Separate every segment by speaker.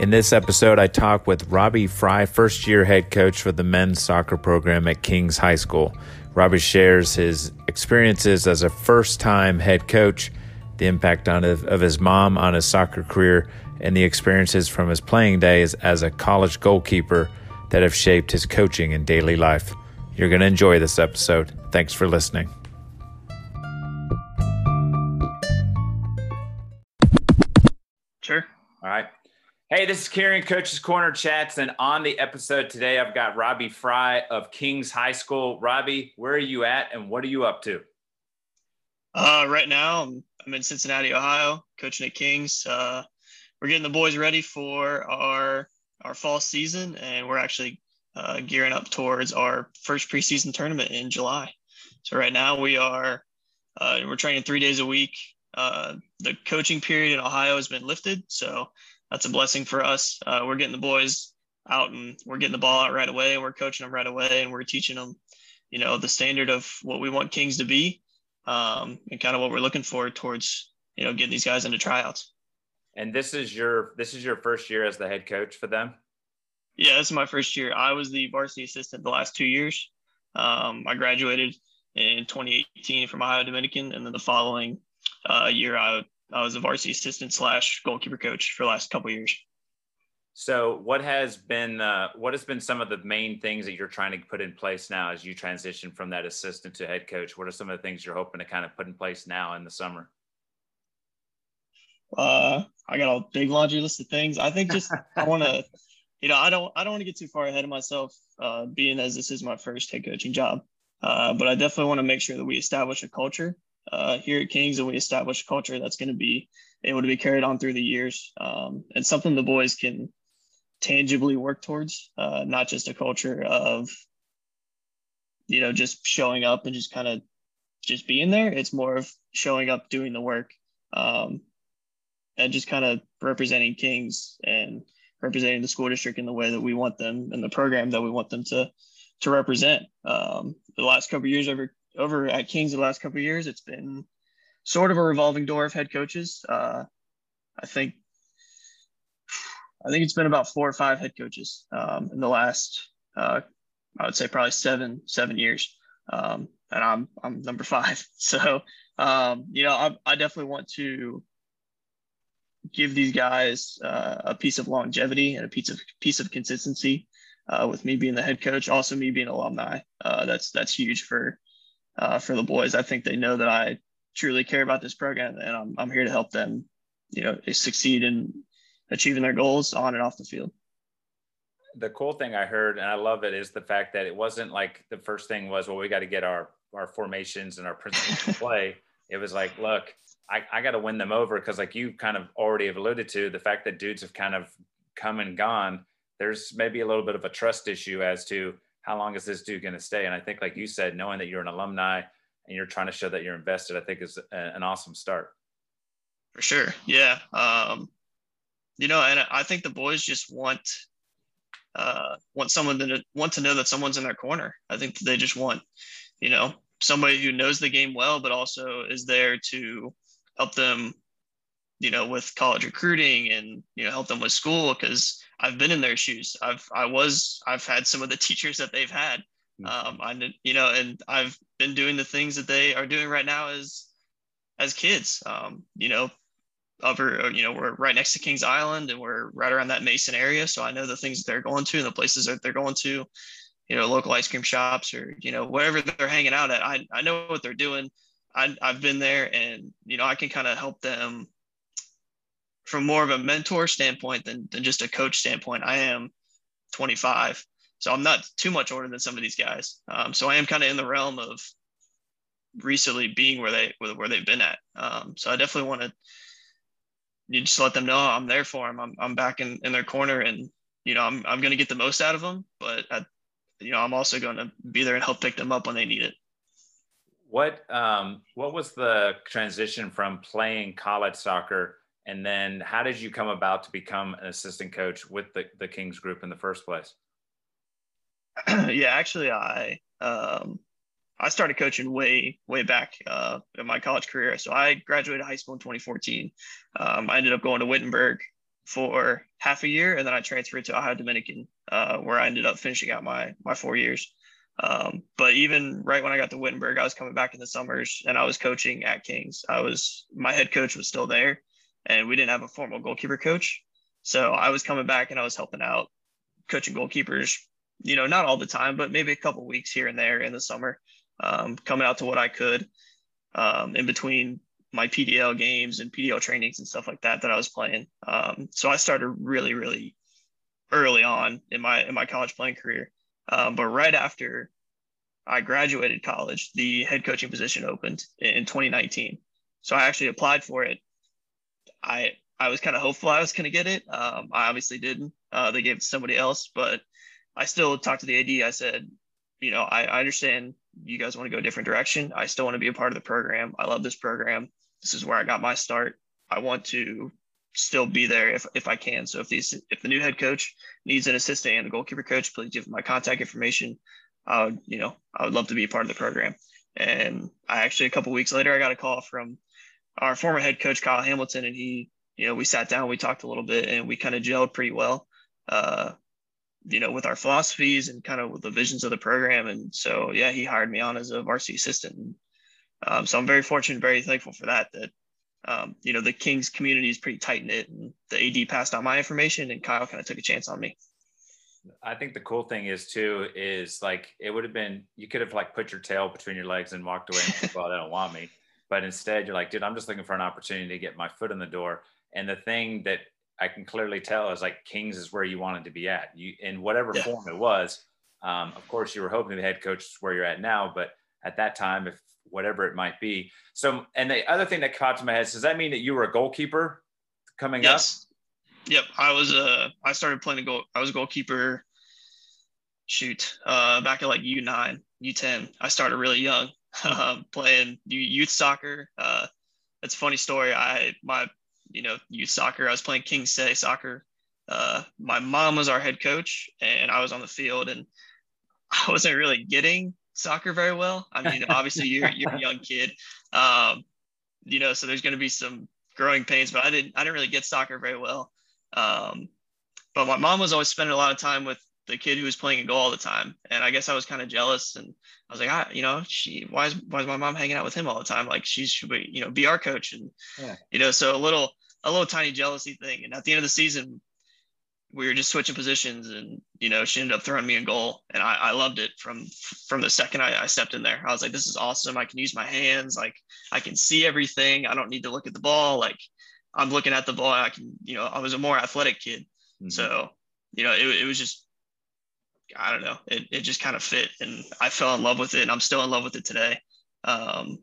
Speaker 1: In this episode, I talk with Robbie Fry, first year head coach for the men's soccer program at Kings High School. Robbie shares his experiences as a first time head coach, the impact on of his mom on his soccer career, and the experiences from his playing days as a college goalkeeper that have shaped his coaching and daily life. You're going to enjoy this episode. Thanks for listening.
Speaker 2: Sure.
Speaker 1: All right. Hey, this is Kieran Coach's Corner Chats, and on the episode today, I've got Robbie Fry of Kings High School. Robbie, where are you at, and what are you up to?
Speaker 2: Uh, right now, I'm, I'm in Cincinnati, Ohio, coaching at Kings. Uh, we're getting the boys ready for our our fall season, and we're actually uh, gearing up towards our first preseason tournament in July. So right now, we are uh, we're training three days a week. Uh, the coaching period in Ohio has been lifted, so that's a blessing for us. Uh, we're getting the boys out and we're getting the ball out right away and we're coaching them right away and we're teaching them, you know, the standard of what we want Kings to be um, and kind of what we're looking for towards, you know, getting these guys into tryouts.
Speaker 1: And this is your this is your first year as the head coach for them.
Speaker 2: Yeah, this is my first year. I was the varsity assistant the last two years. Um, I graduated in 2018 from Ohio Dominican, and then the following uh, year I I was a varsity assistant slash goalkeeper coach for the last couple years.
Speaker 1: So, what has been uh, what has been some of the main things that you're trying to put in place now as you transition from that assistant to head coach? What are some of the things you're hoping to kind of put in place now in the summer?
Speaker 2: Uh, I got a big laundry list of things. I think just I want to, you know, I don't I don't want to get too far ahead of myself, uh, being as this is my first head coaching job. Uh, but I definitely want to make sure that we establish a culture uh, here at Kings and we establish a culture that's going to be able to be carried on through the years um, and something the boys can tangibly work towards, uh, not just a culture of, you know, just showing up and just kind of just being there. It's more of showing up, doing the work, um, and just kind of representing Kings and representing the school district in the way that we want them and the program that we want them to to represent. Um, the last couple years over over at Kings the last couple years, it's been sort of a revolving door of head coaches. Uh, I think I think it's been about four or five head coaches um, in the last uh, I would say probably seven seven years, um, and I'm I'm number five. So um, you know I, I definitely want to give these guys uh, a piece of longevity and a piece of piece of consistency. Uh, with me being the head coach, also me being alumni, uh, that's that's huge for uh, for the boys. I think they know that I truly care about this program and I'm, I'm here to help them, you know, succeed in achieving their goals on and off the field.
Speaker 1: The cool thing I heard, and I love it, is the fact that it wasn't like the first thing was, well, we got to get our, our formations and our principles to play. It was like, look, I, I got to win them over because, like you kind of already have alluded to, the fact that dudes have kind of come and gone, there's maybe a little bit of a trust issue as to how long is this dude going to stay? And I think, like you said, knowing that you're an alumni and you're trying to show that you're invested, I think is a, an awesome start.
Speaker 2: For sure. Yeah. Um, you know, and I think the boys just want, uh, want someone to want to know that someone's in their corner. I think they just want, you know, somebody who knows the game well, but also is there to help them, you know, with college recruiting and, you know, help them with school. Cause I've been in their shoes. I've I was I've had some of the teachers that they've had. Mm-hmm. Um, I you know, and I've been doing the things that they are doing right now as as kids. Um, you know, over you know we're right next to Kings Island and we're right around that Mason area, so I know the things that they're going to and the places that they're going to. You know, local ice cream shops or you know wherever they're hanging out at. I I know what they're doing. I I've been there and you know I can kind of help them from more of a mentor standpoint than, than just a coach standpoint, I am 25. So I'm not too much older than some of these guys. Um, so I am kind of in the realm of recently being where they where they've been at. Um, so I definitely want to you just let them know I'm there for them. I'm, I'm back in, in their corner and, you know, I'm, I'm going to get the most out of them, but I, you know, I'm also going to be there and help pick them up when they need it.
Speaker 1: What, um, what was the transition from playing college soccer and then how did you come about to become an assistant coach with the, the Kings group in the first place?
Speaker 2: yeah, actually, I um, I started coaching way way back uh, in my college career. So I graduated high school in 2014. Um, I ended up going to Wittenberg for half a year, and then I transferred to Ohio Dominican, uh, where I ended up finishing out my my four years. Um, but even right when I got to Wittenberg, I was coming back in the summers, and I was coaching at Kings. I was my head coach was still there, and we didn't have a formal goalkeeper coach, so I was coming back and I was helping out, coaching goalkeepers. You know, not all the time, but maybe a couple weeks here and there in the summer, um, coming out to what I could um, in between my PDL games and PDL trainings and stuff like that that I was playing. Um, so I started really, really early on in my in my college playing career. Um, but right after I graduated college, the head coaching position opened in 2019. So I actually applied for it. I I was kind of hopeful I was going to get it. Um, I obviously didn't. Uh, they gave it to somebody else, but I still talked to the AD. I said, you know, I, I understand you guys want to go a different direction. I still want to be a part of the program. I love this program this is where I got my start. I want to still be there if, if I can. So if these if the new head coach needs an assistant and a goalkeeper coach, please give my contact information. I would, you know, I would love to be a part of the program. And I actually a couple weeks later I got a call from our former head coach Kyle Hamilton and he, you know, we sat down, we talked a little bit and we kind of gelled pretty well. Uh, you know, with our philosophies and kind of with the visions of the program. And so, yeah, he hired me on as a varsity assistant. Um, so I'm very fortunate, very thankful for that. That um, you know the Kings community is pretty tight knit, and the AD passed on my information, and Kyle kind of took a chance on me.
Speaker 1: I think the cool thing is too is like it would have been you could have like put your tail between your legs and walked away and said, well they don't want me, but instead you're like, dude, I'm just looking for an opportunity to get my foot in the door. And the thing that I can clearly tell is like Kings is where you wanted to be at. You in whatever yeah. form it was. Um, of course, you were hoping the head coach is where you're at now, but at that time, if whatever it might be. So, and the other thing that caught to my head, does that mean that you were a goalkeeper coming yes.
Speaker 2: up? Yep. I was, uh, I started playing a goal. I was a goalkeeper shoot, uh, back at like U9, U10. I started really young, uh, playing youth soccer. Uh, that's a funny story. I, my, you know, youth soccer, I was playing Kings City soccer. Uh, my mom was our head coach and I was on the field and I wasn't really getting soccer very well. I mean, obviously you're you're a young kid, um, you know, so there's going to be some growing pains. But I didn't I didn't really get soccer very well. Um, but my mom was always spending a lot of time with the kid who was playing a goal all the time, and I guess I was kind of jealous. And I was like, I, you know, she why is why is my mom hanging out with him all the time? Like she should be, you know, be our coach, and yeah. you know, so a little a little tiny jealousy thing. And at the end of the season, we were just switching positions and you know she ended up throwing me a goal and I, I loved it from from the second I, I, stepped in there I was like this is awesome I can use my hands like I can see everything I don't need to look at the ball like I'm looking at the ball I can you know I was a more athletic kid mm-hmm. so you know it, it was just I don't know it, it just kind of fit and I fell in love with it and I'm still in love with it today um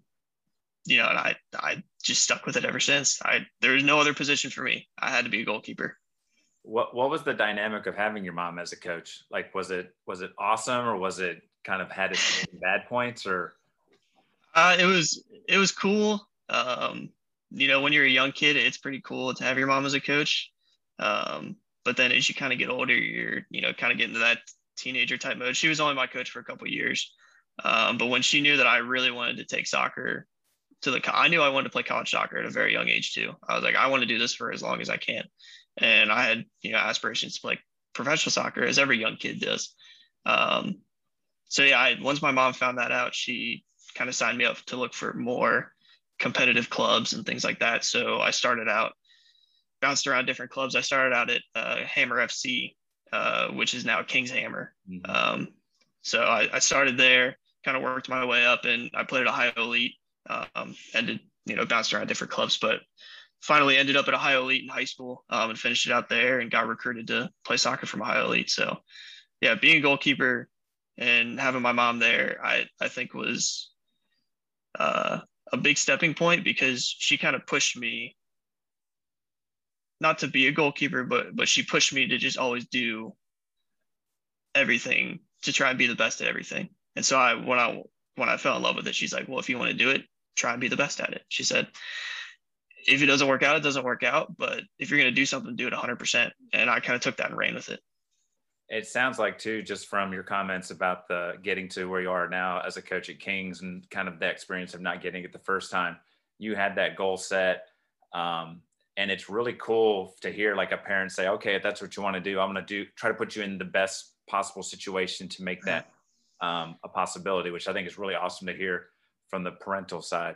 Speaker 2: you know and I I just stuck with it ever since I there was no other position for me I had to be a goalkeeper
Speaker 1: what what was the dynamic of having your mom as a coach? Like, was it was it awesome or was it kind of had its bad points or?
Speaker 2: Uh, it was it was cool. Um, you know, when you're a young kid, it's pretty cool to have your mom as a coach. Um, but then as you kind of get older, you're you know kind of getting to that teenager type mode. She was only my coach for a couple years, um, but when she knew that I really wanted to take soccer to the, I knew I wanted to play college soccer at a very young age too. I was like, I want to do this for as long as I can and I had you know aspirations to play professional soccer as every young kid does. Um, so yeah, I, once my mom found that out, she kind of signed me up to look for more competitive clubs and things like that. So I started out, bounced around different clubs. I started out at uh, Hammer FC, uh, which is now Kings Hammer. Mm-hmm. Um, so I, I, started there, kind of worked my way up, and I played at Ohio Elite. Um, ended, you know, bounced around different clubs, but finally ended up at Ohio Elite in high school um, and finished it out there and got recruited to play soccer from Ohio Elite. So, yeah, being a goalkeeper and having my mom there, I, I think was uh, a big stepping point because she kind of pushed me not to be a goalkeeper, but but she pushed me to just always do everything to try and be the best at everything. And so I when I when I fell in love with it, she's like, "Well, if you want to do it, try and be the best at it." She said, if it doesn't work out, it doesn't work out. But if you're going to do something, do it 100%. And I kind of took that and ran with it.
Speaker 1: It sounds like too, just from your comments about the getting to where you are now as a coach at Kings and kind of the experience of not getting it the first time, you had that goal set. Um, and it's really cool to hear like a parent say okay if that's what you want to do i'm going to do try to put you in the best possible situation to make that um, a possibility which i think is really awesome to hear from the parental side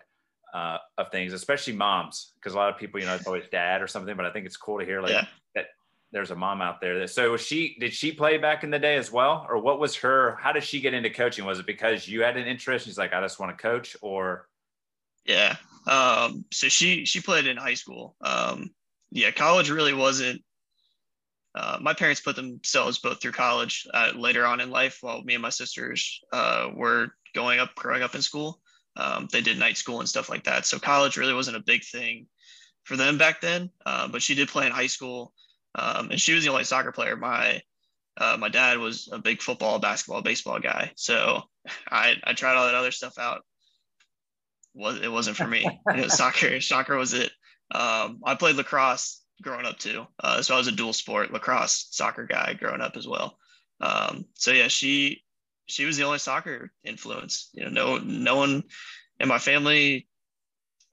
Speaker 1: uh, of things especially moms because a lot of people you know it's always dad or something but i think it's cool to hear like yeah. that there's a mom out there that so was she did she play back in the day as well? Or what was her how did she get into coaching? Was it because you had an interest she's like i just want to coach or
Speaker 2: yeah um, so she she played in high school. Um, yeah, college really wasn't. Uh, my parents put themselves both through college uh, later on in life, while me and my sisters uh, were going up, growing up in school. Um, they did night school and stuff like that. So college really wasn't a big thing for them back then. Uh, but she did play in high school, um, and she was the only soccer player. My uh, my dad was a big football, basketball, baseball guy. So I I tried all that other stuff out was it wasn't for me. you know, soccer, soccer was it. Um, I played lacrosse growing up too, uh, so I was a dual sport lacrosse soccer guy growing up as well. Um, so yeah, she she was the only soccer influence. You know, no no one in my family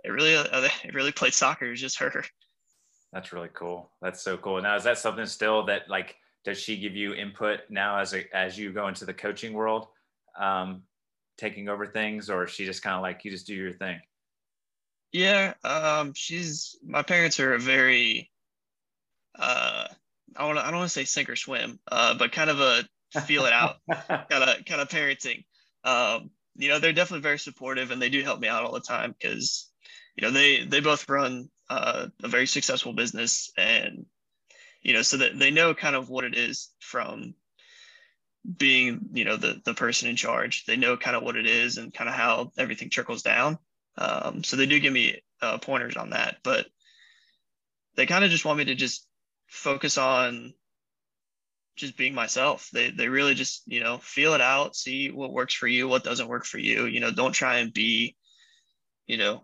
Speaker 2: it really uh, it really played soccer. It was just her.
Speaker 1: That's really cool. That's so cool. Now, is that something still that like does she give you input now as a as you go into the coaching world? Um, taking over things, or she just kind of like you just do your thing?
Speaker 2: Yeah, um, she's my parents are a very uh, I want I don't want to say sink or swim, uh, but kind of a feel it out kind of kind of parenting. Um, you know, they're definitely very supportive and they do help me out all the time because you know they they both run uh, a very successful business and you know so that they know kind of what it is from being you know the the person in charge. They know kind of what it is and kind of how everything trickles down. Um, so they do give me uh, pointers on that but they kind of just want me to just focus on just being myself. They they really just you know feel it out see what works for you what doesn't work for you. You know don't try and be you know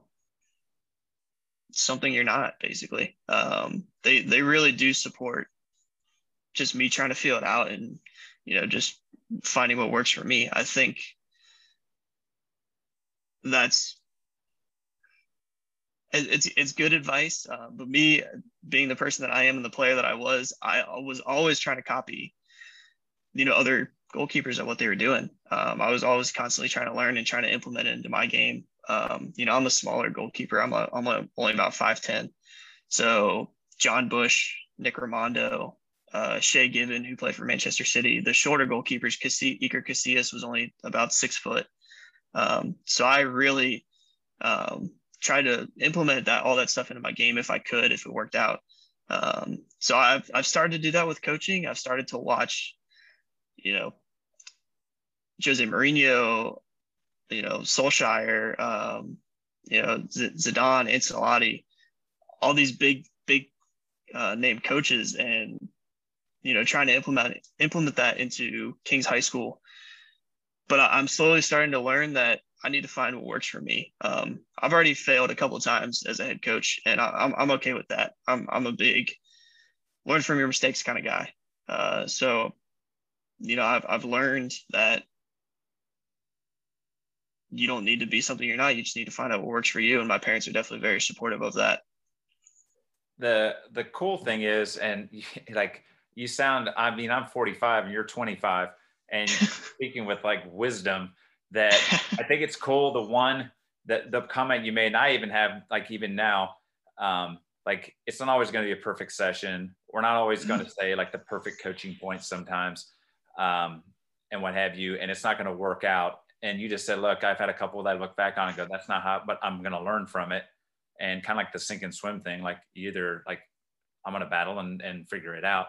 Speaker 2: something you're not basically. Um, they they really do support just me trying to feel it out and you know, just finding what works for me. I think that's it's it's good advice. Uh, but me being the person that I am and the player that I was, I was always trying to copy, you know, other goalkeepers and what they were doing. Um, I was always constantly trying to learn and trying to implement it into my game. Um, you know, I'm a smaller goalkeeper. I'm a, I'm a, only about five ten. So Jon Busch, Nick Rimando, uh, Shay Given, who played for Manchester City. The shorter goalkeepers, Iker Casillas was only about six foot. Um, so I really um, tried to implement that all that stuff into my game if I could, if it worked out. Um, so I've I've started to do that with coaching. I've started to watch, you know, Jose Mourinho, you know, Solskjaer, um, you know, Z- Zidane, Ancelotti, all these big big uh, name coaches, and you know, trying to implement implement that into Kings High School. But I'm slowly starting to learn that I need to find what works for me. Um, I've already failed a couple times as a head coach, and I, am I'm, I'm okay with that. I'm I'm a big learn from your mistakes kind of guy. Uh, so, you know, I've I've learned that you don't need to be something you're not. You just need to find out what works for you. And my parents are definitely very supportive of that.
Speaker 1: The the cool thing is, and like you sound i mean i'm 45 and you're 25 and speaking with like wisdom that i think it's cool the one that the comment you made and i even have like even now um like it's not always going to be a perfect session. We're not always going to say like the perfect coaching points sometimes um and what have you and it's not going to work out. And you just said look i've had a couple that I look back on and go that's not how but i'm going to learn from it. And kind of like the sink and swim thing like either like i'm going to battle and, and figure it out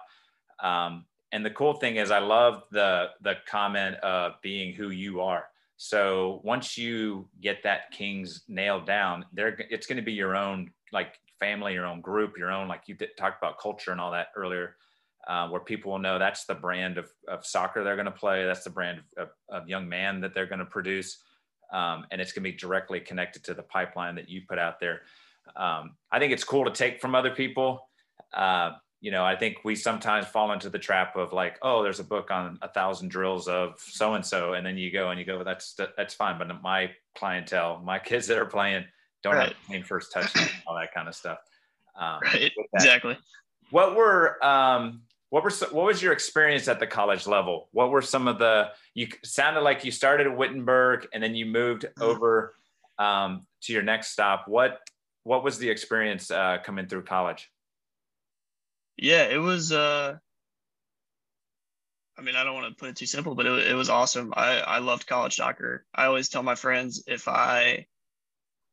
Speaker 1: um, and the cool thing is, I love the the comment of being who you are. So once you get that Kings nailed down, there it's going to be your own like family, your own group, your own like you did, talked about culture and all that earlier, uh, where people will know that's the brand of, of soccer they're going to play. That's the brand of, of young man that they're going to produce, um, and it's going to be directly connected to the pipeline that you put out there. Um, I think it's cool to take from other people. Uh, you know, I think we sometimes fall into the trap of like, oh, there's a book on a thousand drills of so and so, and then you go and you go, well, that's that's fine, but my clientele, my kids that are playing, don't right. have the same first touch, all that kind of stuff.
Speaker 2: Um, right. Exactly.
Speaker 1: What were um, what were what was your experience at the college level? What were some of the you sounded like you started at Wittenberg and then you moved mm-hmm. over um, to your next stop. What what was the experience uh, coming through college?
Speaker 2: Yeah, it was. Uh, I mean, I don't want to put it too simple, but it, it was awesome. I I loved college soccer. I always tell my friends if I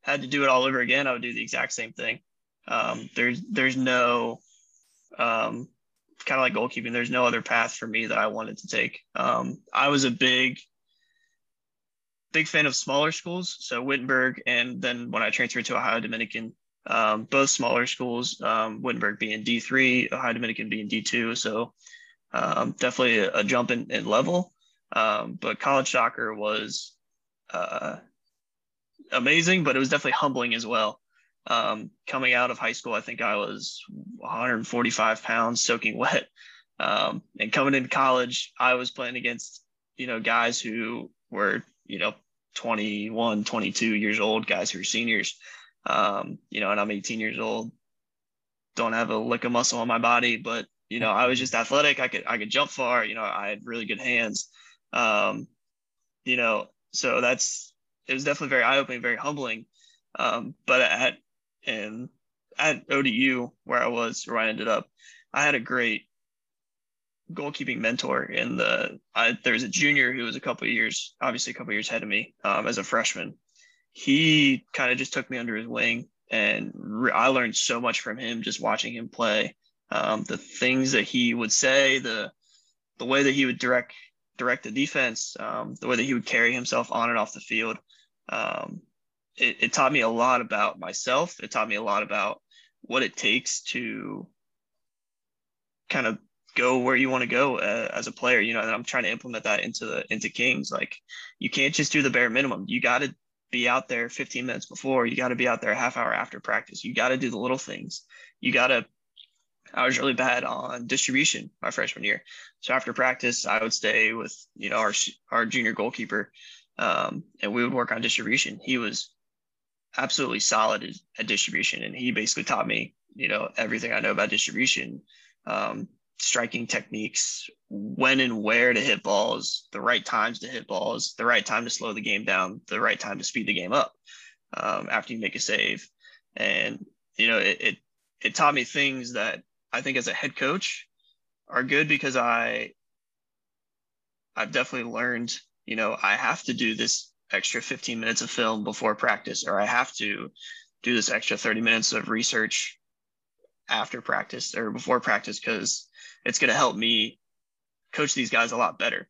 Speaker 2: had to do it all over again, I would do the exact same thing. Um, there's there's no um, kind of like goalkeeping. There's no other path for me that I wanted to take. Um, I was a big big fan of smaller schools, so Wittenberg, and then when I transferred to Ohio Dominican, um, both smaller schools, um, Wittenberg being D3, Ohio Dominican being D2. So um, definitely a, a, jump in, in level. Um, but college soccer was uh, amazing, but it was definitely humbling as well. Um, coming out of high school, I think I was 145 pounds, soaking wet. Um, and coming into college, I was playing against, you know, guys who were, you know, 21, 22 years old, guys who were seniors. Um, you know, and I'm 18 years old, don't have a lick of muscle on my body, but you know, I was just athletic. I could I could jump far. You know, I had really good hands. Um, you know, so that's it was definitely very eye opening, very humbling. Um, but at and at ODU where I was, where I ended up, I had a great goalkeeping mentor in the I, there was a junior who was a couple years obviously a couple years ahead of me um, as a freshman he kind of just took me under his wing and re- i learned so much from him just watching him play. Um, the things that he would say the the way that he would direct direct the defense um, the way that he would carry himself on and off the field um, it, it taught me a lot about myself. It taught me a lot about what it takes to kind of go where you want to go uh, as a player you know and i'm trying to implement that into the into kings. Like you can't just do the bare minimum. You got to be out there 15 minutes before you got to be out there a half hour after practice. You got to do the little things. You got to i was really bad on distribution my freshman year. So after practice i would stay with you know our our junior goalkeeper um, and we would work on distribution. He was absolutely solid at distribution and he basically taught me you know everything i know about distribution. Um, striking techniques, when and where to hit balls, the right times to hit balls, the right time to slow the game down, the right time to speed the game up um, after you make a save. And, you know, it, it, it taught me things that I think as a head coach are good because I, I've definitely learned, you know, I have to do this extra 15 minutes of film before practice, or I have to do this extra 30 minutes of research after practice or before practice because it's going to help me coach these guys a lot better.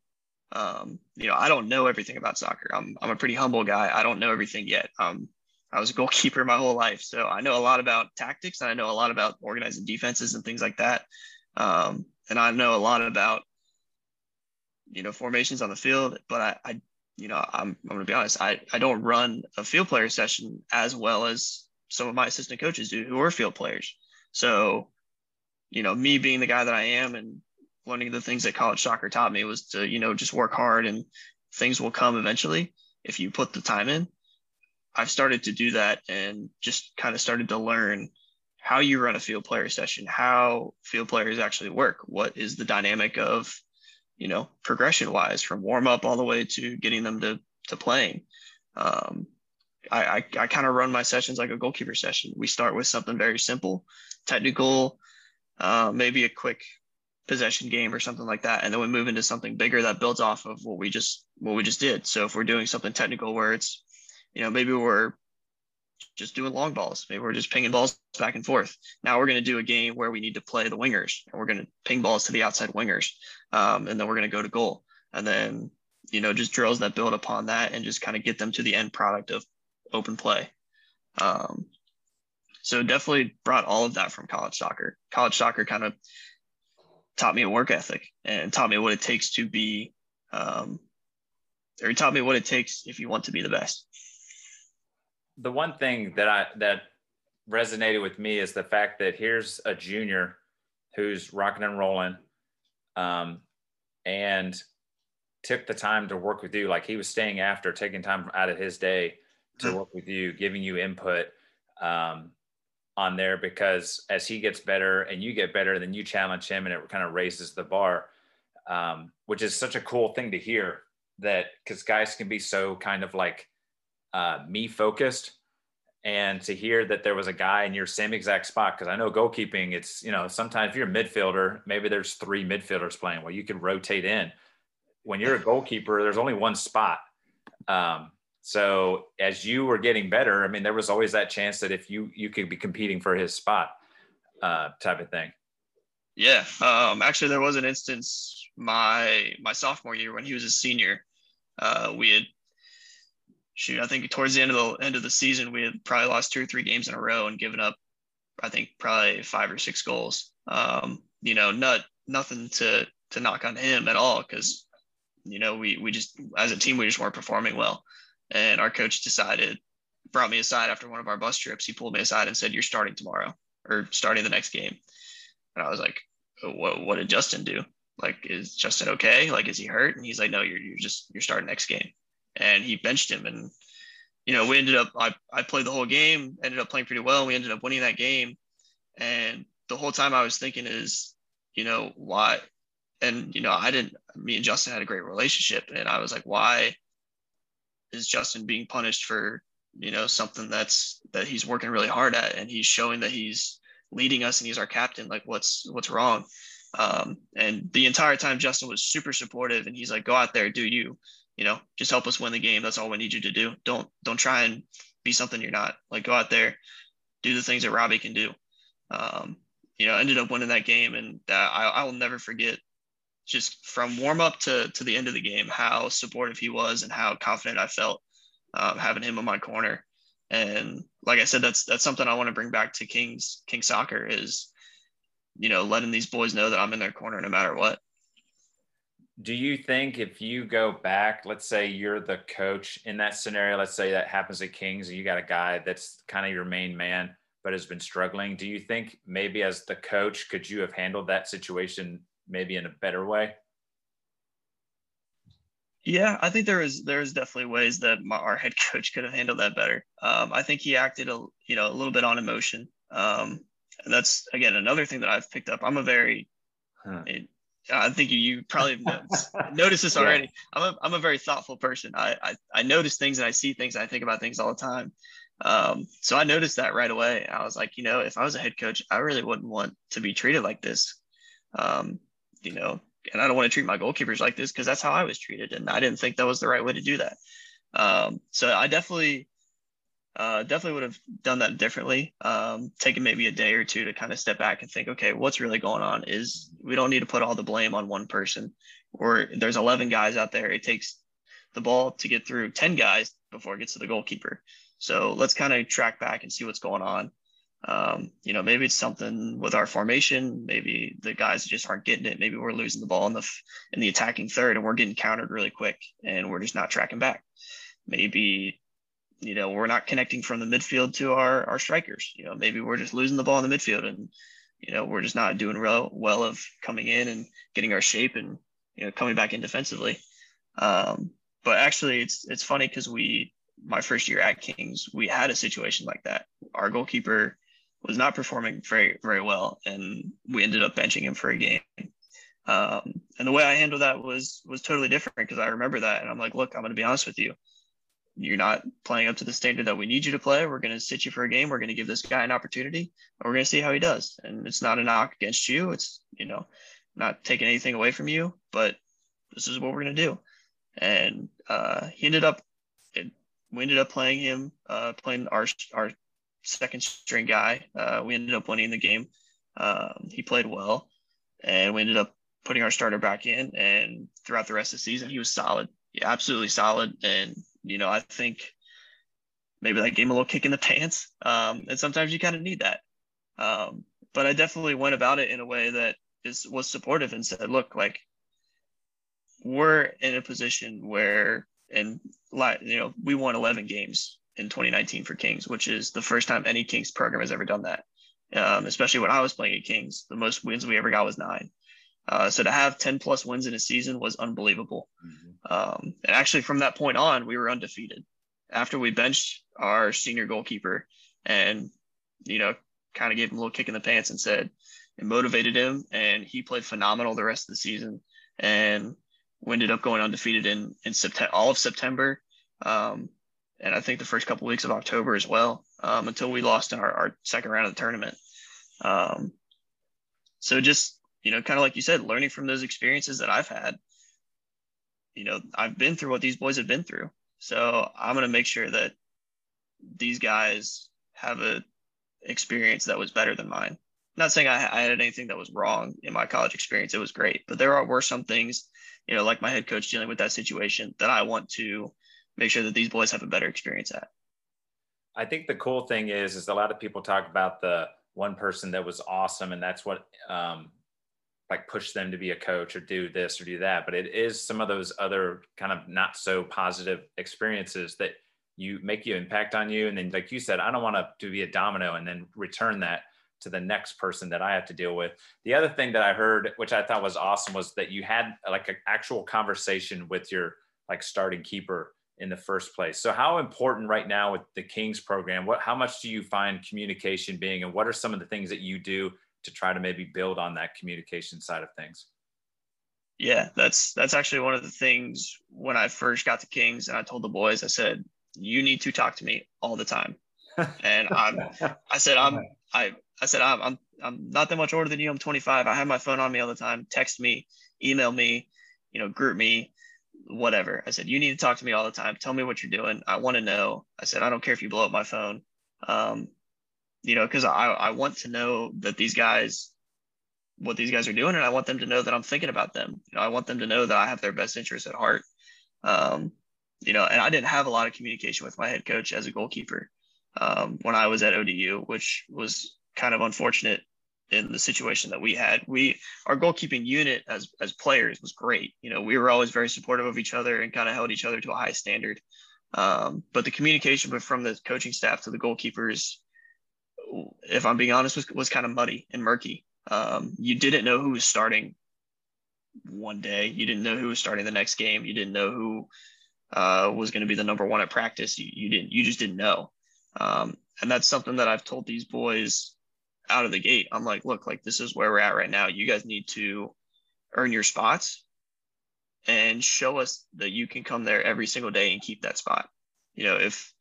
Speaker 2: Um, you know, I don't know everything about soccer. I'm, I'm a pretty humble guy. I don't know everything yet. Um, I was a goalkeeper my whole life. So I know a lot about tactics and I know a lot about organizing defenses and things like that. Um, and I know a lot about, you know, formations on the field, but I, I you know, I'm, I'm going to be honest. I, I don't run a field player session as well as some of my assistant coaches do who are field players. So you know, me being the guy that I am and learning the things that college soccer taught me was to, you know, just work hard and things will come eventually if you put the time in. I've started to do that and just kind of started to learn how you run a field player session, how field players actually work, what is the dynamic of, you know, progression wise from warm up all the way to getting them to to playing. Um, I, I, I kind of run my sessions like a goalkeeper session. We start with something very simple, technical, uh, maybe a quick possession game or something like that, and then we move into something bigger that builds off of what we just what we just did. So if we're doing something technical where it's, you know, maybe we're just doing long balls, maybe we're just pinging balls back and forth. Now we're going to do a game where we need to play the wingers, and we're going to ping balls to the outside wingers, um, and then we're going to go to goal, and then you know just drills that build upon that and just kind of get them to the end product of open play. Um, so definitely brought all of that from college soccer. College soccer kind of taught me a work ethic and taught me what it takes to be, um, or taught me what it takes if you want to be the best.
Speaker 1: The one thing that I that resonated with me is the fact that here's a junior who's rocking and rolling, um, and took the time to work with you. Like he was staying after, taking time out of his day to mm-hmm. work with you, giving you input. Um, on there because as he gets better and you get better, then you challenge him and it kind of raises the bar, um, which is such a cool thing to hear that because guys can be so kind of like uh, me focused and to hear that there was a guy in your same exact spot because i know goalkeeping it's you know sometimes if you're a midfielder maybe there's three midfielders playing well you can rotate in when you're a goalkeeper there's only one spot um, so as you were getting better i mean there was always that chance that if you you could be competing for his spot uh, type of thing
Speaker 2: yeah um, actually there was an instance my my sophomore year when he was a senior uh, we had shoot, I think towards the end of the end of the season, we had probably lost two or three games in a row and given up, I think probably five or six goals. Um, you know, not nothing to to knock on him at all because you know we we just as a team we just weren't performing well, and our coach decided brought me aside after one of our bus trips. He pulled me aside and said, "You're starting tomorrow or starting the next game," and I was like, "What what did Justin do?" Like, is Justin okay? Like, is he hurt? And he's like, no, you're, you're just, you're starting next game and he benched him. And, you know, we ended up, I, I played the whole game, ended up playing pretty well. We ended up winning that game. And the whole time I was thinking is, you know, why? And, you know, I didn't, me and Justin had a great relationship. And I was like, why is Justin being punished for, you know, something that's, that he's working really hard at and he's showing that he's leading us and he's our captain. Like what's, what's wrong? Um, and the entire time Justin was super supportive and he's like, go out there, do you you know, just help us win the game. That's all we need you to do. Don't don't try and be something you're not. Like go out there, do the things that Robbie can do. Um, you know, ended up winning that game, and uh, I, I will never forget just from warm up to to the end of the game how supportive he was and how confident I felt um, having him in my corner. And like I said, that's that's something I want to bring back to Kings King Soccer is, you know, letting these boys know that I'm in their corner no matter what
Speaker 1: do you think if you go back, let's say you're the coach in that scenario, let's say that happens at Kings and you got a guy that's kind of your main man, but has been struggling. Do you think maybe as the coach, could you have handled that situation maybe in a better way?
Speaker 2: Yeah, I think there is there is definitely ways that my, our head coach could have handled that better. Um, I think he acted a you know a little bit on emotion. Um, and that's again another thing that I've picked up. I'm a very huh. I think you probably noticed, noticed this already. Yeah. I'm a, I'm a very thoughtful person. I, I, I notice things and I see things and I think about things all the time. Um, so I noticed that right away. I was like, you know, if I was a head coach, I really wouldn't want to be treated like this. Um, you know, and I don't want to treat my goalkeepers like this because that's how I was treated. And I didn't think that was the right way to do that. Um, so I definitely, uh, definitely would have done that differently. Um, taken maybe a day or two to kind of step back and think, okay, what's really going on? Is we don't need to put all the blame on one person, or there's 11 guys out there. It takes the ball to get through 10 guys before it gets to the goalkeeper. So let's kind of track back and see what's going on. Um, you know, maybe it's something with our formation. Maybe the guys just aren't getting it. Maybe we're losing the ball in the in the attacking third, and we're getting countered really quick, and we're just not tracking back. Maybe you know, we're not connecting from the midfield to our our strikers. You know, maybe we're just losing the ball in the midfield and you know, we're just not doing well well of coming in and getting our shape and you know coming back in defensively. Um, but actually it's it's funny because we my first year at Kings, we had a situation like that. Our goalkeeper was not performing very, very well, and we ended up benching him for a game. Um, and the way I handled that was was totally different because I remember that, and I'm like, look, I'm going to be honest with you you're not playing up to the standard that we need you to play. We're going to sit you for a game. We're going to give this guy an opportunity. We're going to see how he does. And it's not a knock against you. It's, you know, not taking anything away from you, but this is what we're going to do. And uh, he ended up, it, we ended up playing him, uh, playing our, our second string guy. Uh, we ended up winning the game. Um, he played well and we ended up putting our starter back in. And throughout the rest of the season, he was solid. Yeah, absolutely solid. And you know, I think maybe that gave him a little kick in the pants. Um, and sometimes you kind of need that. Um, but I definitely went about it in a way that is was supportive and said, look, like we're in a position where, and like, you know, we won 11 games in 2019 for Kings, which is the first time any Kings program has ever done that. Um, especially when I was playing at Kings, the most wins we ever got was nine. Uh, so to have 10 plus wins in a season was unbelievable. Mm-hmm. Um, and actually, from that point on, we were undefeated. After we benched our senior goalkeeper, and you know, kind of gave him a little kick in the pants and said it motivated him, and he played phenomenal the rest of the season, and we ended up going undefeated in in September, all of September, um, and I think the first couple of weeks of October as well, um, until we lost in our, our second round of the tournament. Um, so just you know, kind of like you said, learning from those experiences that I've had. You know, I've been through what these boys have been through, so I'm gonna make sure that these guys have a experience that was better than mine. not saying I, I, had anything that was wrong in my college experience. It was great, but there are, were some things, you know, like my head coach dealing with that situation that I want to make sure that these boys have a better experience at.
Speaker 1: I think the cool thing is, is a lot of people talk about the one person that was awesome, and that's what um, like push them to be a coach or do this or do that. But it is some of those other kind of not so positive experiences that you make you impact on you and then like you said i don't want to, to be a domino and then return that to the next person that i have to deal with the other thing that i heard which i thought was awesome was that you had like an actual conversation with your like starting keeper in the first place so how important right now with the kings program what how much do you find communication being and what are some of the things that you do to try to maybe build on that communication side of things
Speaker 2: yeah that's that's actually one of the things when i first got to kings and i told the boys i said you need to talk to me all the time. And I'm, I said, I'm, I, I said, I'm, I'm, I'm not that much older than you. I'm 25. I have my phone on me all the time. Text me, email me, you know, group me, whatever. I said, you need to talk to me all the time. Tell me what you're doing. I want to know. I said, I don't care if you blow up my phone. Um, you know, because I, I want to know that these guys, what these guys are doing, and I want them to know that I'm thinking about them. You know, I want them to know that I have their best interests at heart. Um, you know, and I didn't have a lot of communication with my head coach as a goalkeeper um, when I was at ODU, which was kind of unfortunate in the situation that we had. We our goalkeeping unit as as players was great. You know, we were always very supportive of each other and kind of held each other to a high standard. Um, but the communication from the coaching staff to the goalkeepers, if I'm being honest, was was kind of muddy and murky. Um, you didn't know who was starting one day. You didn't know who was starting the next game. You didn't know who uh, was going to be the number one at practice. You, you didn't, you just didn't know. Um, and that's something that I've told these boys out of the gate. I'm like, look, like this is where we're at right now. You guys need to earn your spots and show us that you can come there every single day and keep that spot. You know, if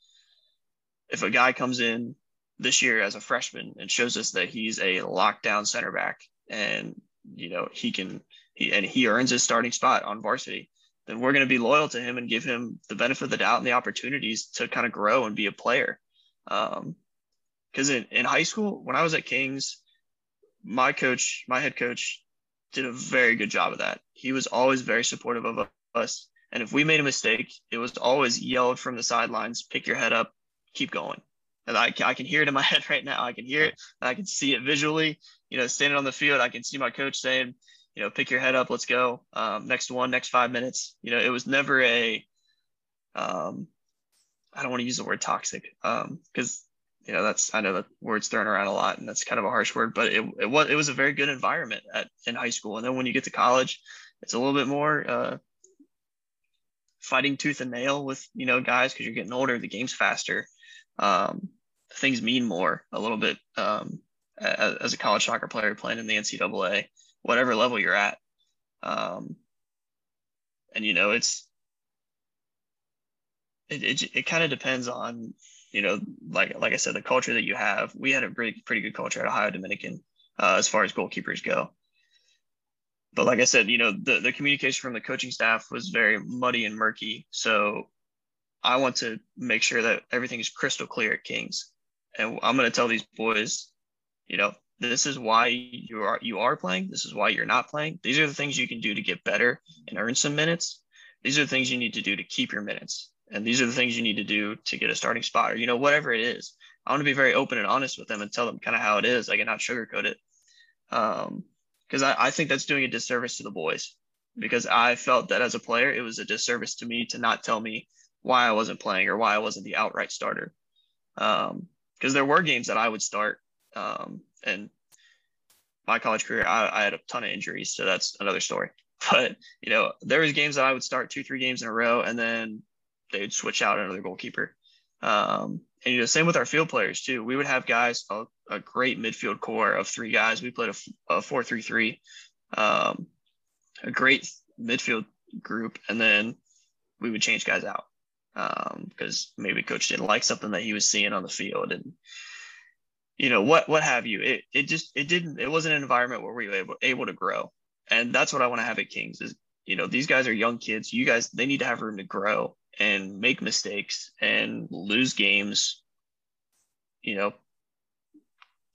Speaker 2: if a guy comes in this year as a freshman and shows us that he's a lockdown center back and you know he can he and he earns his starting spot on varsity then we're going to be loyal to him and give him the benefit of the doubt and the opportunities to kind of grow and be a player. Um, Because in, in high school, when I was at Kings, my coach, my head coach, did a very good job of that. He was always very supportive of us. And if we made a mistake, it was always yelled from the sidelines, pick your head up, keep going. And I, I can hear it in my head right now. I can hear it. I can see it visually. You know, standing on the field, I can see my coach saying, you know, pick your head up, let's go. Um, next one, next five minutes. You know, it was never a, um, I don't want to use the word toxic because um, you know that's I know that word's thrown around a lot and that's kind of a harsh word, but it, it was it was a very good environment at in high school. And then when you get to college, it's a little bit more uh, fighting tooth and nail with you know guys because you're getting older, the game's faster, um, things mean more a little bit um, as, as a college soccer player playing in the NCAA whatever level you're at. Um, and you know, it's it it, it kind of depends on you know, like like I said, the culture that you have. We had a pretty pretty good culture at Ohio Dominican uh, as far as goalkeepers go. But like I said, you know, the the communication from the coaching staff was very muddy and murky. So I want to make sure that everything is crystal clear at Kings. And I'm going to tell these boys, you know, this is why you are you are playing this is why you're not playing these are the things you can do to get better and earn some minutes these are the things you need to do to keep your minutes and these are the things you need to do to get a starting spot or you know whatever it is. I want to be very open and honest with them and tell them kind of how it is. I cannot sugarcoat it. Um because I, I think that's doing a disservice to the boys because i felt that as a player it was a disservice to me to not tell me why i wasn't playing or why i wasn't the outright starter. Um because there were games that i would start um and my college career, I, I, had a ton of injuries, so that's another story. But you know, there was games that I would start two, three games in a row, and then they would switch out another goalkeeper. Um, and you know, same with our field players too. We would have guys a, a great midfield core of three guys. We played a, a four three three, um, a great midfield group, and then we would change guys out because um, maybe coach didn't like something that he was seeing on the field, and you know what what have you. It it just it didn't it wasn't an environment where we were able, able to grow, and that's what I want to have at Kings is you know these guys are young kids. You guys they need to have room to grow and make mistakes and lose games. You know,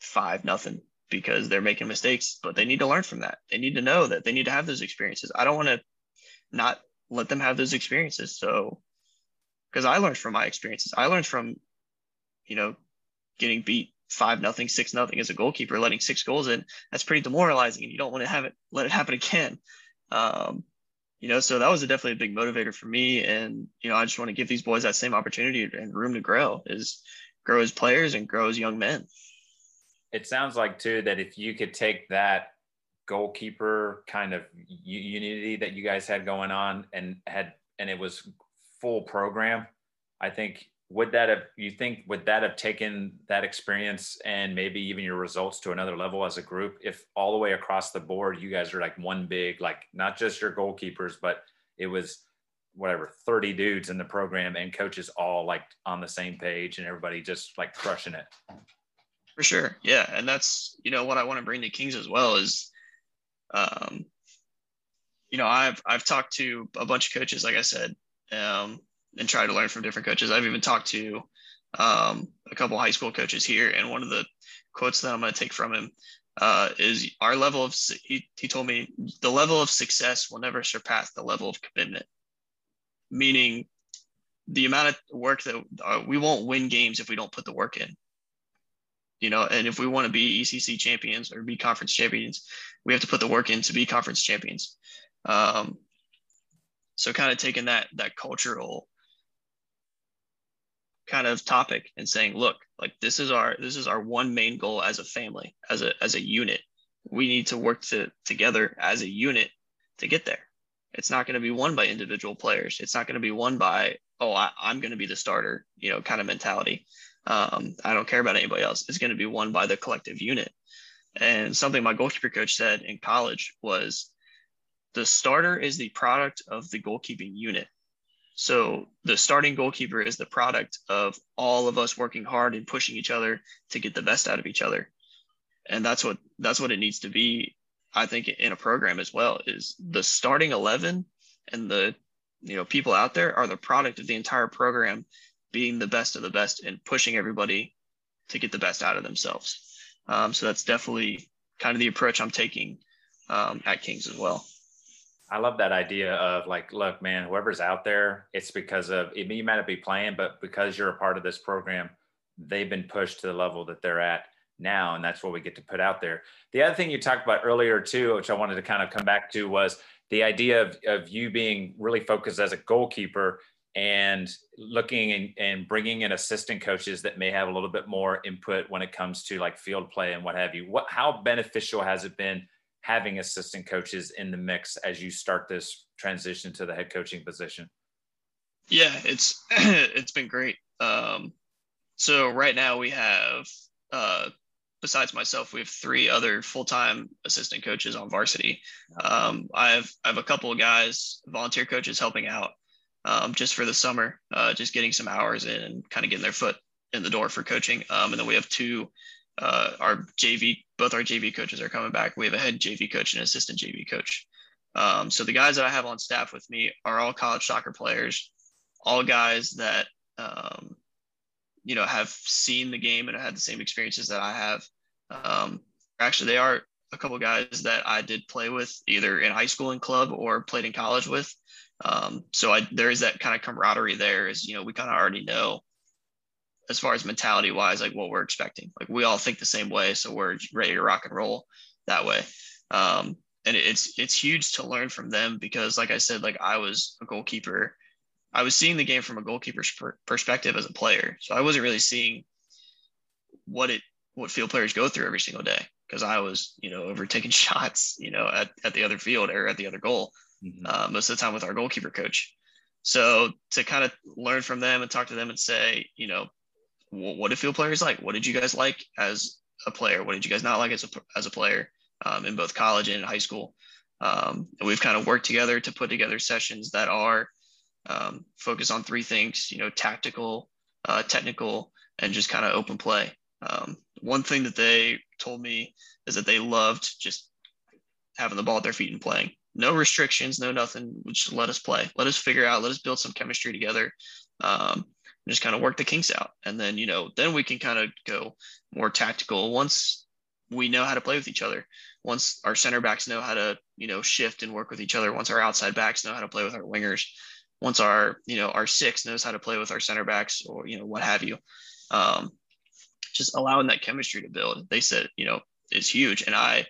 Speaker 2: five nothing because they're making mistakes, but they need to learn from that. They need to know that they need to have those experiences. I don't want to not let them have those experiences. So, because I learned from my experiences, I learned from, you know, getting beat five nothing, six nothing as a goalkeeper, letting six goals in. That's pretty demoralizing, and you don't want to have it let it happen again. Um, you know, so that was a definitely a big motivator for me. And you know, I just want to give these boys that same opportunity and room to grow, is grow as players and grow as young men
Speaker 1: it sounds like too that if you could take that goalkeeper kind of unity that you guys had going on and had and it was full program i think would that have you think would that have taken that experience and maybe even your results to another level as a group if all the way across the board you guys are like one big like not just your goalkeepers but it was whatever 30 dudes in the program and coaches all like on the same page and everybody just like crushing it
Speaker 2: for sure. Yeah. And that's, you know, what I want to bring to Kings as well is, um, you know, I've, I've talked to a bunch of coaches, like I said, um, and try to learn from different coaches. I've even talked to, um, a couple high school coaches here. And one of the quotes that I'm going to take from him, uh, is our level of, he, he told me the level of success will never surpass the level of commitment, meaning the amount of work that uh, we won't win games if we don't put the work in you know, and if we want to be ECC champions or be conference champions, we have to put the work in to be conference champions. Um, so kind of taking that that cultural kind of topic and saying, look, like this is our this is our one main goal as a family, as a as a unit. We need to work to, together as a unit to get there. It's not going to be won by individual players. It's not going to be won by, oh, I, I'm going to be the starter, you know, kind of mentality um, I don't care about anybody else. It's going to be won by the collective unit. And something my goalkeeper coach said in college was the starter is the product of the goalkeeping unit. So the starting goalkeeper is the product of all of us working hard and pushing each other to get the best out of each other. And that's what that's what it needs to be, I think, in a program as well, is the starting 11 and the you know people out there are the product of the entire program being the best of the best and pushing everybody to get the best out of themselves. Um, so that's definitely kind of the approach I'm taking um, at Kings as well.
Speaker 1: I love that idea of like, look, man, whoever's out there, it's because of it. You might not be playing, but because you're a part of this program, they've been pushed to the level that they're at now, and that's what we get to put out there. The other thing you talked about earlier too, which I wanted to kind of come back to, was the idea of, of you being really focused as a goalkeeper and looking and, and bringing in assistant coaches that may have a little bit more input when it comes to like field play and what have you what how beneficial has it been having assistant coaches in the mix as you start this transition to the head coaching position?
Speaker 2: Yeah it's it's been great. Um, so right now we have uh, besides myself we have three other full-time assistant coaches on varsity. Um, i have i have a couple of guys volunteer coaches helping out um, just for the summer, uh, just getting some hours in and kind of getting their foot in the door for coaching. Um, and then we have two, uh, our JV, both our JV coaches are coming back. We have a head JV coach and assistant JV coach. Um, so the guys that I have on staff with me are all college soccer players, all guys that, um, you know, have seen the game and had the same experiences that I have. Um, actually, they are a couple guys that I did play with either in high school and club or played in college with. Um, so I, there is that kind of camaraderie there is, you know, we kind of already know as far as mentality wise, like what we're expecting. Like we all think the same way. So we're ready to rock and roll that way. Um, and it's, it's huge to learn from them because like I said, like I was a goalkeeper, I was seeing the game from a goalkeeper's per- perspective as a player. So I wasn't really seeing what it, what field players go through every single day. Cause I was, you know, over taking shots, you know, at, at the other field or at the other goal mm-hmm. uh, most of the time with our goalkeeper coach. So to kind of learn from them and talk to them and say, you know, what did field players like? What did you guys like as a player? What did you guys not like as a, as a player um, in both college and high school? Um, and we've kind of worked together to put together sessions that are um, focused on three things, you know, tactical, uh, technical, and just kind of open play. Um, one thing that they told me is that they loved just having the ball at their feet and playing. No restrictions, no nothing. Just let us play. Let us figure out. Let us build some chemistry together. Um, just kind of work the kinks out, and then you know, then we can kind of go more tactical once we know how to play with each other. Once our center backs know how to you know shift and work with each other. Once our outside backs know how to play with our wingers. Once our you know our six knows how to play with our center backs or you know what have you. Um, just allowing that chemistry to build. They said you know is huge, and I,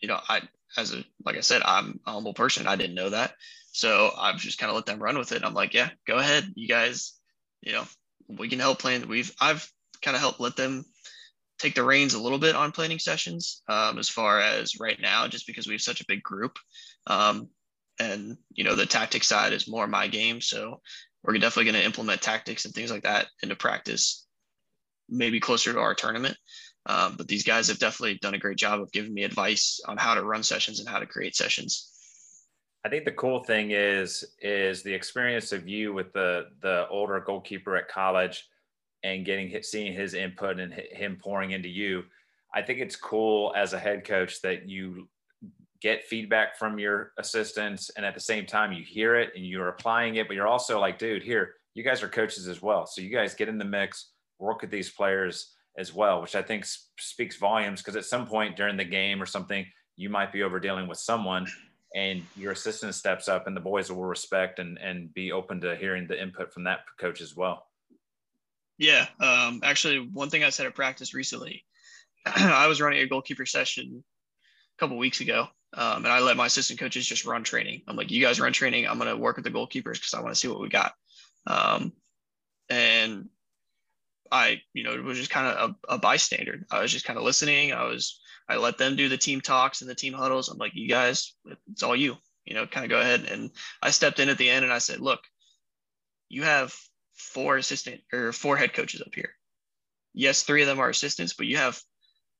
Speaker 2: you know, I as a like I said, I'm a humble person. I didn't know that. So I've just kind of let them run with it. I'm like, yeah, go ahead. You guys, you know, we can help plan. We've I've kind of helped let them take the reins a little bit on planning sessions um, as far as right now, just because we have such a big group. Um, and you know, the tactics side is more my game. So we're definitely going to implement tactics and things like that into practice, maybe closer to our tournament. Um, but these guys have definitely done a great job of giving me advice on how to run sessions and how to create sessions.
Speaker 1: I think the cool thing is is the experience of you with the the older goalkeeper at college and getting seeing his input and him pouring into you. I think it's cool as a head coach that you get feedback from your assistants and at the same time you hear it and you're applying it but you're also like dude here you guys are coaches as well so you guys get in the mix work with these players as well, which I think speaks volumes because at some point during the game or something, you might be over dealing with someone and your assistant steps up and the boys will respect and, and be open to hearing the input from that coach as well.
Speaker 2: Yeah. Um, actually, one thing I said at practice recently, I was running a goalkeeper session a couple weeks ago. Um, and I let my assistant coaches just run training. I'm like, you guys run training. I'm going to work with the goalkeepers because I want to see what we got. Um, and I, you know, it was just kind of a, a bystander. I was just kind of listening. I was, I let them do the team talks and the team huddles. I'm like, you guys, it's all you, you know, kind of go ahead. And I stepped in at the end and I said, look, you have four assistant or four head coaches up here. Yes, three of them are assistants, but you have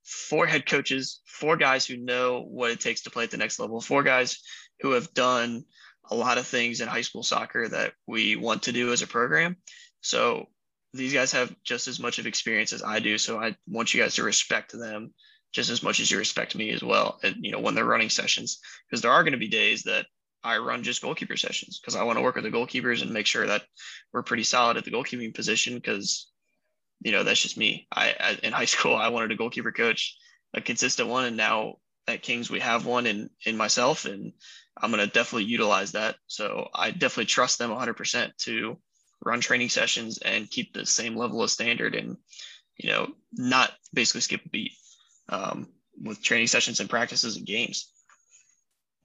Speaker 2: four head coaches, four guys who know what it takes to play at the next level, four guys who have done a lot of things in high school soccer that we want to do as a program. So these guys have just as much of experience as I do. So I want you guys to respect them just as much as you respect me as well. And, you know, when they're running sessions, because there are going to be days that I run just goalkeeper sessions because I want to work with the goalkeepers and make sure that we're pretty solid at the goalkeeping position because, you know, that's just me. I, I in high school, I wanted a goalkeeper coach, a consistent one. And now at Kings, we have one in, in myself and I'm going to definitely utilize that. So I definitely trust them 100% to run training sessions and keep the same level of standard and you know not basically skip a beat um, with training sessions and practices and games.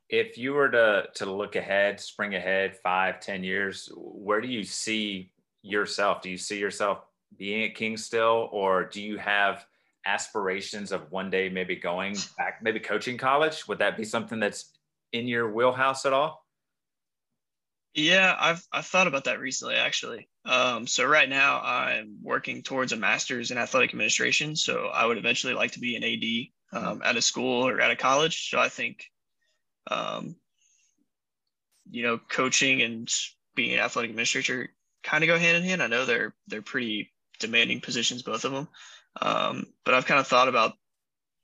Speaker 1: If you were to to look ahead spring ahead five ten years where do you see yourself? Do you see yourself being at king still or do you have aspirations of one day maybe going back maybe coaching college? Would that be something that's in your wheelhouse at all
Speaker 2: yeah, I've I've thought about that recently actually. Um, so right now I'm working towards a master's in athletic administration. So I would eventually like to be an AD um, at a school or at a college. So I think, um, you know, coaching and being an athletic administrator kind of go hand in hand. I know they're they're pretty demanding positions, both of them. Um, but I've kind of thought about,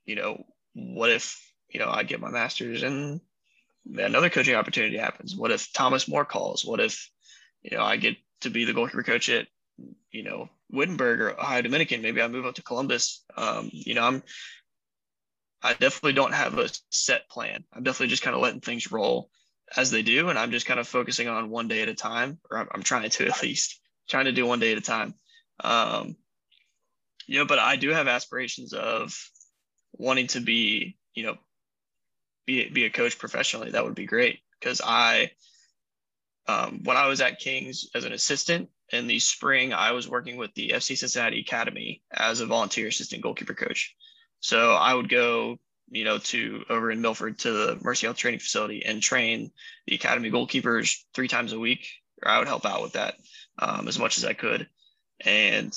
Speaker 2: you know, what if you know I get my master's and another coaching opportunity happens. What if Thomas More calls? What if, you know, I get to be the goalkeeper coach at, you know, Wittenberg or Ohio Dominican? Maybe I move up to Columbus. Um, you know, I'm, I definitely don't have a set plan. I'm definitely just kind of letting things roll as they do. And I'm just kind of focusing on one day at a time, or I'm, I'm trying to at least trying to do one day at a time. Um, you know, but I do have aspirations of wanting to be, you know, be be a coach professionally, that would be great. Because I, um, when I was at Kings as an assistant in the spring, I was working with the FC Cincinnati Academy as a volunteer assistant goalkeeper coach. So I would go, you know, to over in Milford to the Mercy Health training facility and train the academy goalkeepers three times a week. Or I would help out with that um, as much as I could. And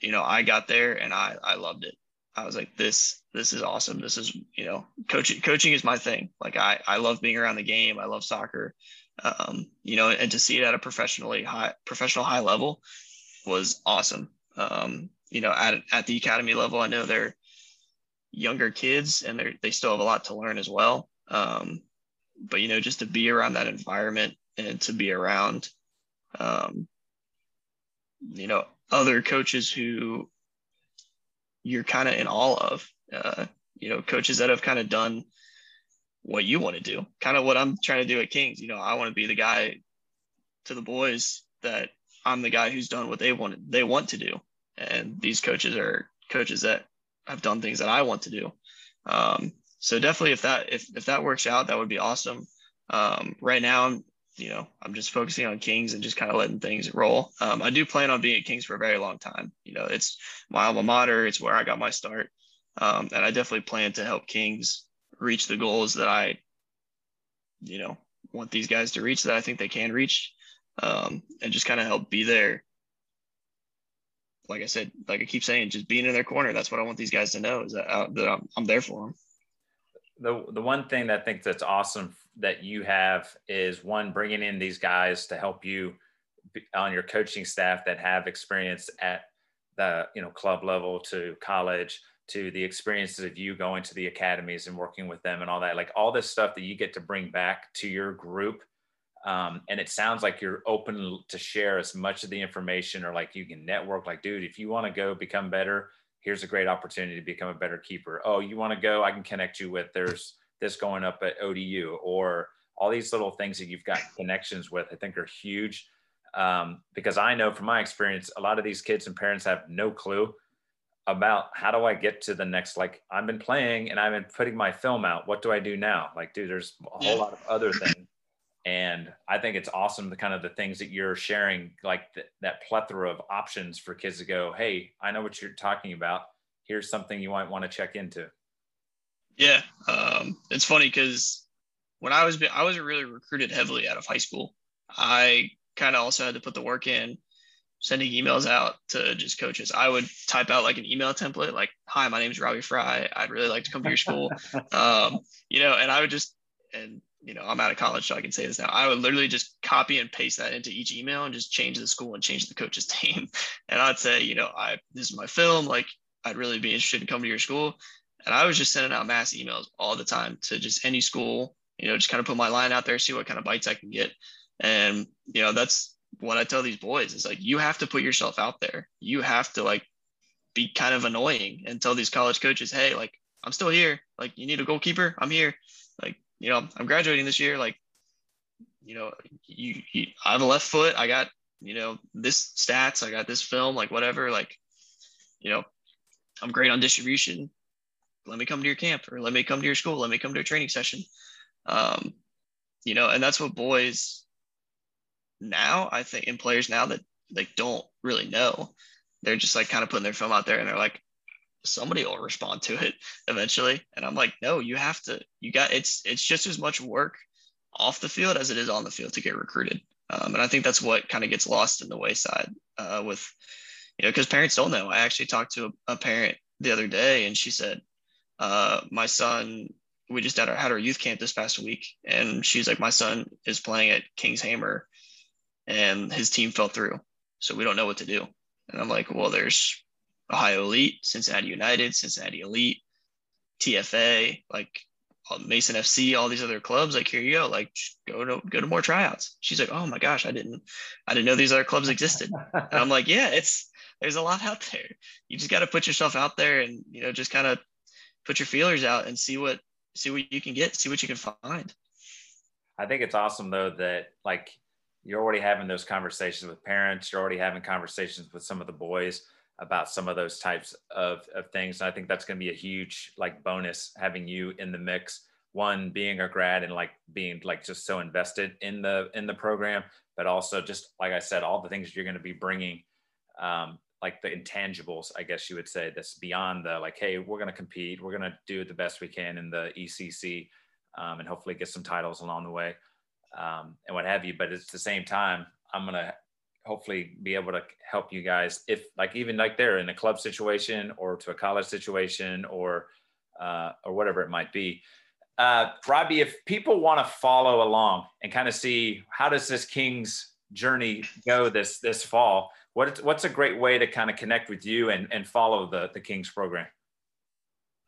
Speaker 2: you know, I got there and I I loved it. I was like, this this is awesome. This is you know, coaching coaching is my thing. Like I I love being around the game. I love soccer. Um, you know, and to see it at a professionally high professional high level was awesome. Um, you know, at at the academy level, I know they're younger kids and they they still have a lot to learn as well. Um, but you know, just to be around that environment and to be around, um, you know, other coaches who you're kind of in awe of, uh, you know, coaches that have kind of done what you want to do, kind of what I'm trying to do at Kings. You know, I want to be the guy to the boys that I'm the guy who's done what they want they want to do, and these coaches are coaches that have done things that I want to do. Um, so definitely, if that if if that works out, that would be awesome. Um, right now, I'm you know I'm just focusing on Kings and just kind of letting things roll. Um, I do plan on being at Kings for a very long time. You know, it's my alma mater. It's where I got my start, um, and I definitely plan to help Kings reach the goals that I, you know, want these guys to reach that I think they can reach, um, and just kind of help be there. Like I said, like I keep saying, just being in their corner. That's what I want these guys to know is that, uh, that I'm, I'm there for them.
Speaker 1: The, the one thing that I think that's awesome that you have is one bringing in these guys to help you on your coaching staff that have experience at the you know club level to college to the experiences of you going to the academies and working with them and all that like all this stuff that you get to bring back to your group um, and it sounds like you're open to share as much of the information or like you can network like dude if you want to go become better here's a great opportunity to become a better keeper. Oh you want to go? I can connect you with there's this going up at odu or all these little things that you've got connections with i think are huge. Um, because i know from my experience a lot of these kids and parents have no clue about how do I get to the next like I've been playing and I've been putting my film out. What do I do now? Like, dude, there's a whole lot of other things. And I think it's awesome the kind of the things that you're sharing, like th- that plethora of options for kids to go, hey, I know what you're talking about. Here's something you might want to check into.
Speaker 2: Yeah, um, it's funny because when I was I wasn't really recruited heavily out of high school. I kind of also had to put the work in sending emails out to just coaches. I would type out like an email template, like, "Hi, my name is Robbie Fry. I'd really like to come to your school." um, you know, and I would just and you know, I'm out of college, so I can say this now. I would literally just copy and paste that into each email and just change the school and change the coach's name. And I'd say, you know, I this is my film. Like, I'd really be interested in coming to your school. And I was just sending out mass emails all the time to just any school. You know, just kind of put my line out there, see what kind of bites I can get. And you know, that's what I tell these boys is like you have to put yourself out there. You have to like be kind of annoying and tell these college coaches, hey, like I'm still here. Like you need a goalkeeper, I'm here. Like you know, I'm graduating this year. Like you know, you, you I have a left foot. I got you know this stats. I got this film. Like whatever. Like you know, I'm great on distribution. Let me come to your camp or let me come to your school. Let me come to a training session. Um, you know, and that's what boys now, I think in players now that like don't really know, they're just like kind of putting their film out there and they're like, somebody will respond to it eventually. And I'm like, no, you have to, you got, it's, it's just as much work off the field as it is on the field to get recruited. Um, and I think that's what kind of gets lost in the wayside uh, with, you know, because parents don't know. I actually talked to a, a, parent the other day and she said, uh, my son, we just had our, had our youth camp this past week. And she's like, my son is playing at King's Hammer and his team fell through. So we don't know what to do. And I'm like, well, there's Ohio Elite, Cincinnati United, Cincinnati Elite, TFA, like uh, Mason FC, all these other clubs. Like, here you go. Like, go to go to more tryouts. She's like, oh my gosh, I didn't, I didn't know these other clubs existed. and I'm like, yeah, it's there's a lot out there. You just got to put yourself out there and you know just kind of put your feelers out and see what see what you can get, see what you can find.
Speaker 1: I think it's awesome though that like you're already having those conversations with parents you're already having conversations with some of the boys about some of those types of, of things. And i think that's going to be a huge like bonus having you in the mix. One being a grad and like being like just so invested in the in the program but also just like i said all the things you're going to be bringing um, like the intangibles i guess you would say that's beyond the like hey we're going to compete we're going to do the best we can in the ecc um, and hopefully get some titles along the way um, and what have you. But at the same time, I'm gonna hopefully be able to help you guys if like even like they're in a club situation or to a college situation or uh, or whatever it might be. Uh, Robbie, if people want to follow along and kind of see how does this Kings journey go this this fall, what what's a great way to kind of connect with you and, and follow the the Kings program?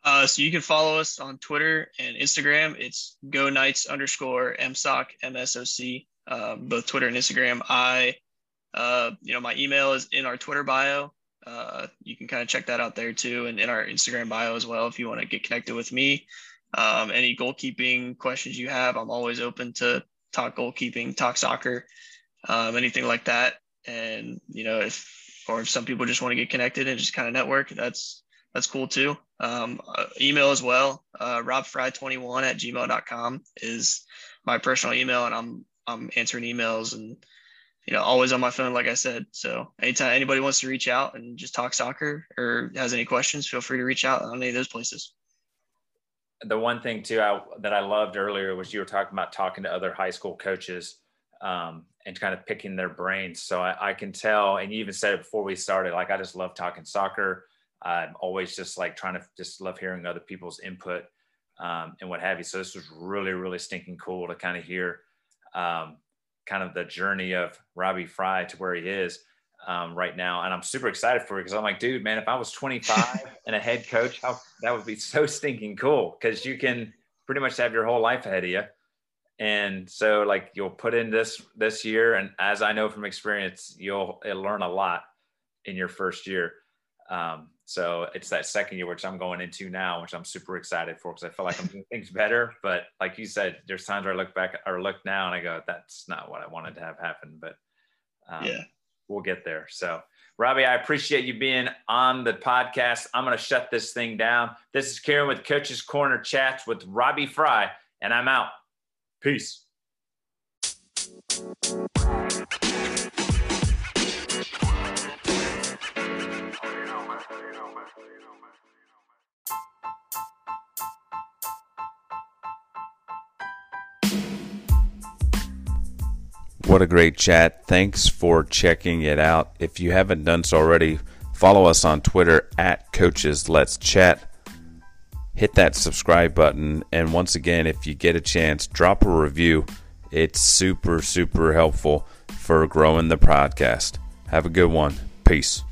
Speaker 2: Uh, so you can follow us on Twitter and Instagram. It's Go Knights underscore MSOC MSOC, uh, both Twitter and Instagram. I, uh, you know, my email is in our Twitter bio. Uh, you can kind of check that out there too, and in our Instagram bio as well if you want to get connected with me. Um, any goalkeeping questions you have, I'm always open to talk goalkeeping, talk soccer, um, anything like that. And you know, if or if some people just want to get connected and just kind of network, that's that's cool too. Um, uh, email as well. Uh, robfry21 at gmail.com is my personal email, and I'm I'm answering emails and you know always on my phone, like I said. So anytime anybody wants to reach out and just talk soccer or has any questions, feel free to reach out on any of those places.
Speaker 1: The one thing too I, that I loved earlier was you were talking about talking to other high school coaches um, and kind of picking their brains. So I, I can tell, and you even said it before we started, like I just love talking soccer I'm always just like trying to just love hearing other people's input um, and what have you. So this was really, really stinking cool to kind of hear um, kind of the journey of Robbie Fry to where he is um, right now. And I'm super excited for it because I'm like, dude, man, if I was 25 and a head coach, how, that would be so stinking cool because you can pretty much have your whole life ahead of you. And so like you'll put in this this year, and as I know from experience, you'll, you'll learn a lot in your first year. Um, so it's that second year, which I'm going into now, which I'm super excited for because I feel like I'm doing things better. But like you said, there's times where I look back or look now and I go, that's not what I wanted to have happen. But um, yeah, we'll get there. So, Robbie, I appreciate you being on the podcast. I'm going to shut this thing down. This is Karen with Coach's Corner Chats with Robbie Fry, and I'm out. Peace. What a great chat. Thanks for checking it out. If you haven't done so already, follow us on Twitter at Coaches Let's Chat. Hit that subscribe button. And once again, if you get a chance, drop a review. It's super, super helpful for growing the podcast. Have a good one. Peace.